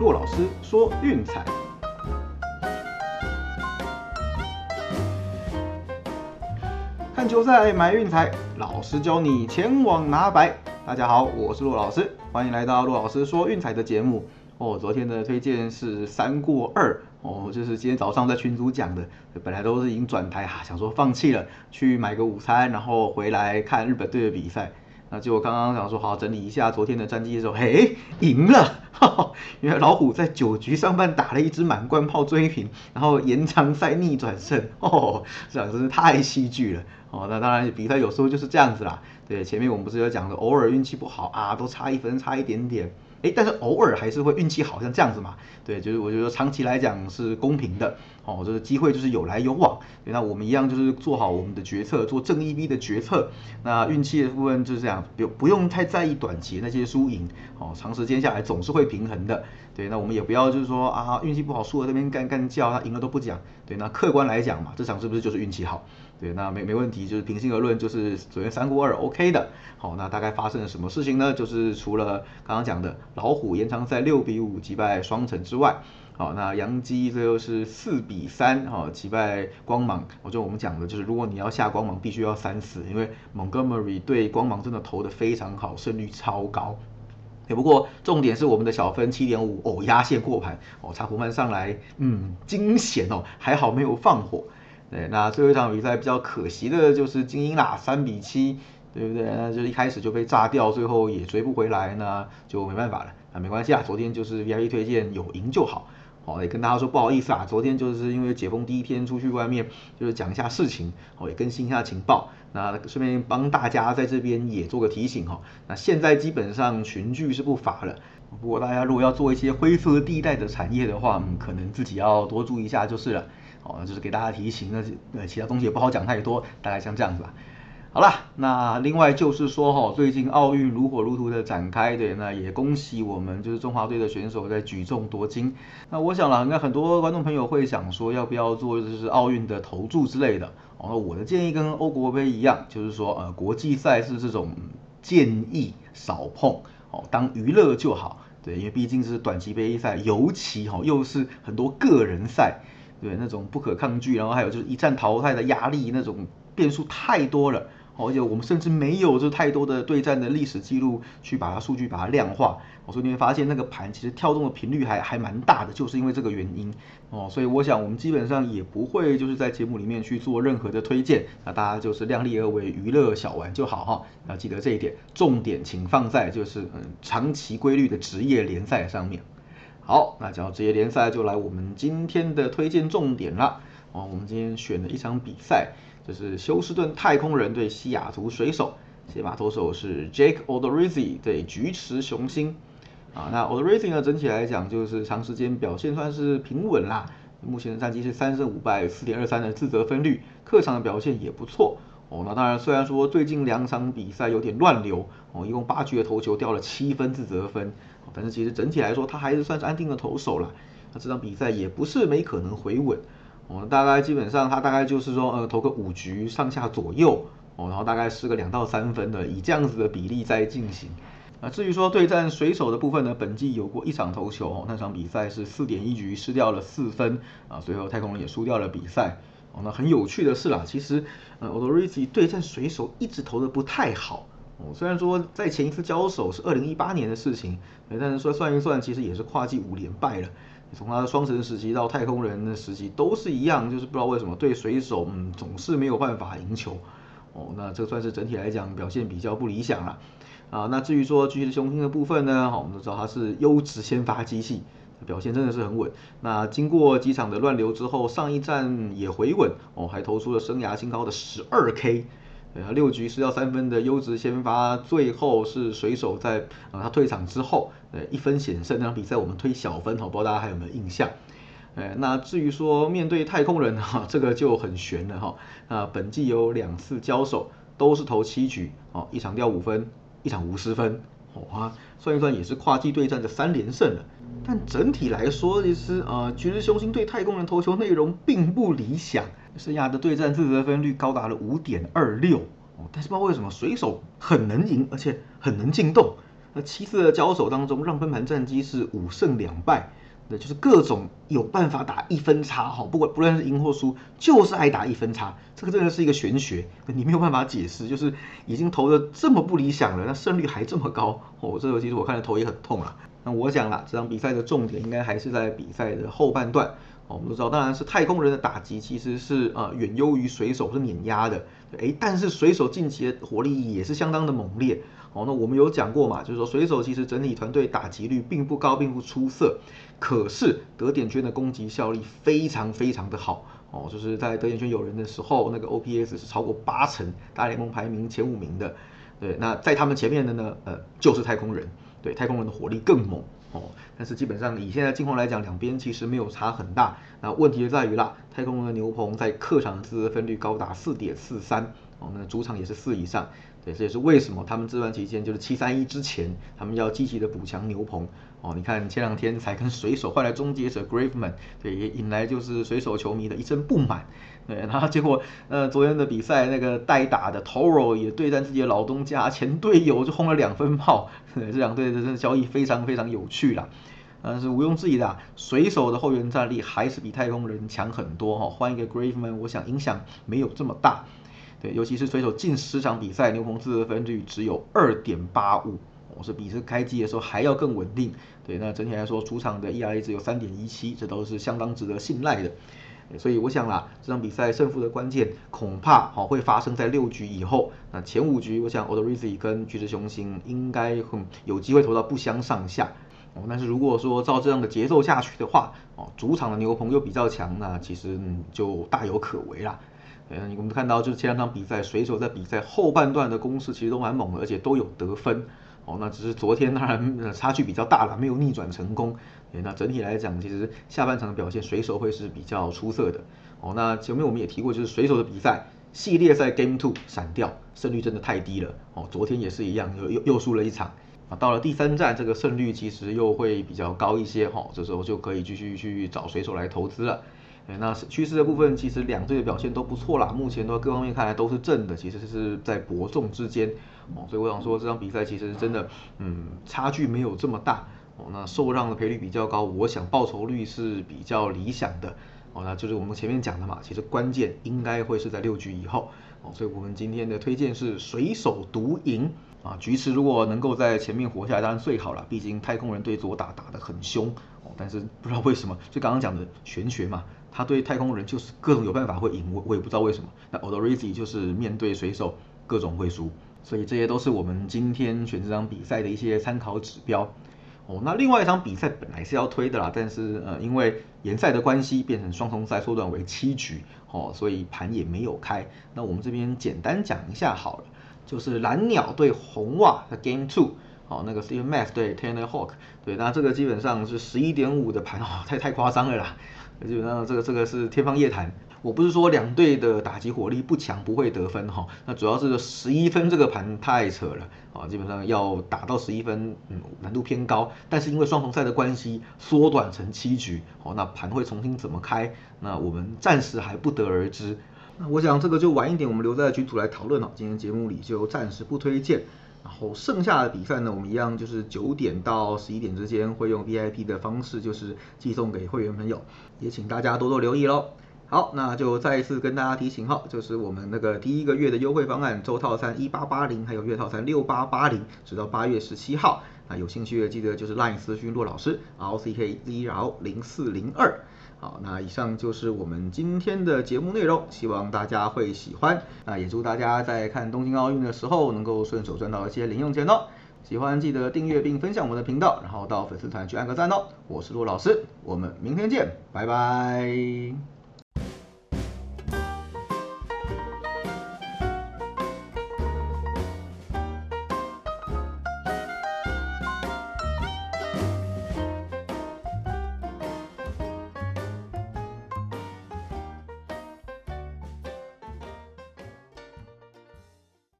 骆老师说运彩。看球赛买运彩，老师教你前往拿白。大家好，我是骆老师，欢迎来到骆老师说运彩的节目。哦，昨天的推荐是三过二哦，就是今天早上在群组讲的，本来都是已经转台哈，想说放弃了，去买个午餐，然后回来看日本队的比赛。那结果刚刚想说好整理一下昨天的战绩的时候，嘿，赢了！原来老虎在九局上半打了一支满贯炮追平，然后延长赛逆转胜，哦，这样真是太戏剧了。哦，那当然比赛有时候就是这样子啦。对，前面我们不是有讲的，偶尔运气不好啊，都差一分，差一点点。哎，但是偶尔还是会运气好，像这样子嘛。对，就是我觉得长期来讲是公平的。哦，这个机会就是有来有往。对那我们一样就是做好我们的决策，做正一 B 的决策。那运气的部分就是这样，不不用太在意短期那些输赢。哦，长时间下来总是会平衡的。对，那我们也不要就是说啊，运气不好输了这边干干叫，他赢了都不讲。对，那客观来讲嘛，这场是不是就是运气好？对，那没没问题，就是平心而论，就是昨天三过二 OK 的。好，那大概发生了什么事情呢？就是除了刚刚讲的老虎延长赛六比五击败双城之外，好，那杨基最后是四比三哈击败光芒。我觉得我们讲的就是，如果你要下光芒，必须要三四，因为 Montgomery 对光芒真的投的非常好，胜率超高。也不过重点是我们的小分七点五哦压线过盘哦，查普曼上来嗯惊险哦，还好没有放火。对，那最后一场比赛比较可惜的就是精英啦，三比七，对不对？那就一开始就被炸掉，最后也追不回来，那就没办法了。那没关系啊，昨天就是 VIP 推荐有赢就好。哦，也跟大家说不好意思啊，昨天就是因为解封第一天出去外面，就是讲一下事情，哦，也更新一下情报。那顺便帮大家在这边也做个提醒哈。那现在基本上群聚是不罚了，不过大家如果要做一些灰色地带的产业的话，嗯，可能自己要多注意一下就是了。哦，就是给大家提醒，那呃其他东西也不好讲太多，大概像这样子吧。好了，那另外就是说哈，最近奥运如火如荼的展开，对，那也恭喜我们就是中华队的选手在举重夺金。那我想了，应该很多观众朋友会想说，要不要做就是奥运的投注之类的。哦，我的建议跟欧国杯一样，就是说呃国际赛事这种建议少碰，哦当娱乐就好，对，因为毕竟是短期杯赛，尤其哈又是很多个人赛。对，那种不可抗拒，然后还有就是一战淘汰的压力，那种变数太多了，而且我们甚至没有就太多的对战的历史记录去把它数据把它量化，所以你会发现那个盘其实跳动的频率还还蛮大的，就是因为这个原因哦，所以我想我们基本上也不会就是在节目里面去做任何的推荐，那大家就是量力而为，娱乐小玩就好哈，要记得这一点，重点请放在就是嗯长期规律的职业联赛上面。好，那讲到职业联赛，就来我们今天的推荐重点了。哦，我们今天选了一场比赛，就是休斯顿太空人对西雅图水手，先发投手是 Jake Odorizzi 对菊池雄星。啊，那 Odorizzi 呢，整体来讲就是长时间表现算是平稳啦。目前的战绩是三胜五败，四点二三的自责分率，客场的表现也不错。哦，那当然，虽然说最近两场比赛有点乱流，哦，一共八局的投球掉了七分自责分。但是其实整体来说，他还是算是安定的投手了。那这场比赛也不是没可能回稳。哦，大概基本上他大概就是说，呃，投个五局上下左右，哦，然后大概是个两到三分的，以这样子的比例在进行。啊，至于说对战水手的部分呢，本季有过一场投球，哦，那场比赛是四点一局失掉了四分，啊，随后太空人也输掉了比赛。哦，那很有趣的是啦，其实，呃 o d o r i z i 对战水手一直投的不太好。哦，虽然说在前一次交手是二零一八年的事情，但是说算一算，其实也是跨季五连败了。从他的双神时期到太空人的时期都是一样，就是不知道为什么对水手，嗯，总是没有办法赢球。哦，那这算是整体来讲表现比较不理想了。啊，那至于说巨的雄心的部分呢，好，我们都知道他是优质先发机器，表现真的是很稳。那经过几场的乱流之后，上一站也回稳，哦，还投出了生涯新高的十二 K。呃，六局失掉三分的优质先发，最后是水手在呃他退场之后，呃一分险胜那场比赛我们推小分，好，不知道大家还有没有印象？哎，那至于说面对太空人哈，这个就很悬了哈。那本季有两次交手都是投七局，哦，一场掉五分，一场无失分，哦啊，算一算也是跨季对战的三连胜了。但整体来说，其实呃，其实雄心对太空人投球内容并不理想，生涯的对战自得分率高达了五点二六。哦，但是不知道为什么水手很能赢，而且很能进洞。那七次的交手当中，让分盘战绩是五胜两败。对，就是各种有办法打一分差哈，不管不论是赢或输，就是爱打一分差，这个真的是一个玄学，你没有办法解释，就是已经投的这么不理想了，那胜率还这么高，哦，这个其实我看的头也很痛啊。那我想啦，这场比赛的重点应该还是在比赛的后半段。我们都知道，当然是太空人的打击其实是呃远优于水手是碾压的，哎，但是水手近期的火力也是相当的猛烈。哦，那我们有讲过嘛，就是说水手其实整体团队打击率并不高，并不出色，可是德点圈的攻击效率非常非常的好。哦，就是在德点圈有人的时候，那个 OPS 是超过八成，大联盟排名前五名的。对，那在他们前面的呢，呃，就是太空人。对，太空人的火力更猛。哦，但是基本上以现在近况来讲，两边其实没有差很大。那问题就在于啦，太空人的牛棚在客场自得分率高达四点四三，哦，那主场也是四以上。对，这也是为什么他们这段期间就是七三一之前，他们要积极的补强牛棚。哦，你看前两天才跟水手换来终结者 Graveman，对，也引来就是水手球迷的一阵不满。对，然后结果呃昨天的比赛那个代打的 Toro 也对战自己的老东家前队友就轰了两分炮。对，这两队的这交易非常非常有趣啦。但是毋庸置疑的，水手的后援战力还是比太空人强很多哈。换一个 Graveman，我想影响没有这么大。对，尤其是水手近十场比赛牛棚自得分率只有二点八五，我是比这开机的时候还要更稳定。对，那整体来说主场的 ERA 只有三点一七，这都是相当值得信赖的。所以我想啦，这场比赛胜负的关键恐怕好会发生在六局以后。那前五局，我想 o d o r i z i 跟橘子雄心应该很有机会投到不相上下。哦，但是如果说照这样的节奏下去的话，哦，主场的牛棚又比较强，那其实就大有可为啦。嗯，我们看到就是前两场比赛，水手在比赛后半段的攻势其实都蛮猛的，而且都有得分。哦，那只是昨天当然差距比较大了，没有逆转成功。那整体来讲，其实下半场的表现，水手会是比较出色的。哦，那前面我们也提过，就是水手的比赛系列赛 Game Two 闪掉，胜率真的太低了。哦，昨天也是一样，又又又输了一场。啊，到了第三站，这个胜率其实又会比较高一些。哈，这时候就可以继续去找水手来投资了。那趋势的部分，其实两队的表现都不错啦，目前的各方面看来都是正的，其实是在伯仲之间。哦，所以我想说这场比赛其实真的，嗯，差距没有这么大。哦，那受让的赔率比较高，我想报酬率是比较理想的。哦，那就是我们前面讲的嘛，其实关键应该会是在六局以后。哦，所以我们今天的推荐是水手独赢。啊，菊池如果能够在前面活下来当然最好了，毕竟太空人对左打打得很凶。哦，但是不知道为什么，就刚刚讲的玄学嘛。他对太空人就是各种有办法会赢，我我也不知道为什么。那 o d o r i z i 就是面对水手各种会输，所以这些都是我们今天选这场比赛的一些参考指标。哦，那另外一场比赛本来是要推的啦，但是呃因为延赛的关系变成双重赛缩短为七局，哦，所以盘也没有开。那我们这边简单讲一下好了，就是蓝鸟对红袜的 Game Two，哦，那个 Steve Math 对 Tanner Hawk，对，那这个基本上是十一点五的盘，哦，太太夸张了啦。基本上这个这个是天方夜谭。我不是说两队的打击火力不强不会得分哈，那主要是十一分这个盘太扯了啊，基本上要打到十一分，嗯，难度偏高。但是因为双重赛的关系，缩短成七局，哦，那盘会重新怎么开？那我们暂时还不得而知。那我想这个就晚一点，我们留在群组来讨论哦。今天节目里就暂时不推荐。然后剩下的比赛呢，我们一样就是九点到十一点之间会用 VIP 的方式，就是寄送给会员朋友，也请大家多多留意喽。好，那就再一次跟大家提醒哈，就是我们那个第一个月的优惠方案，周套餐一八八零，还有月套餐六八八零，直到八月十七号。那有兴趣的记得就是 LINE 私讯骆老师，R C K Z R 零四零二。好，那以上就是我们今天的节目内容，希望大家会喜欢。那也祝大家在看东京奥运的时候能够顺手赚到一些零用钱哦。喜欢记得订阅并分享我们的频道，然后到粉丝团去按个赞哦。我是陆老师，我们明天见，拜拜。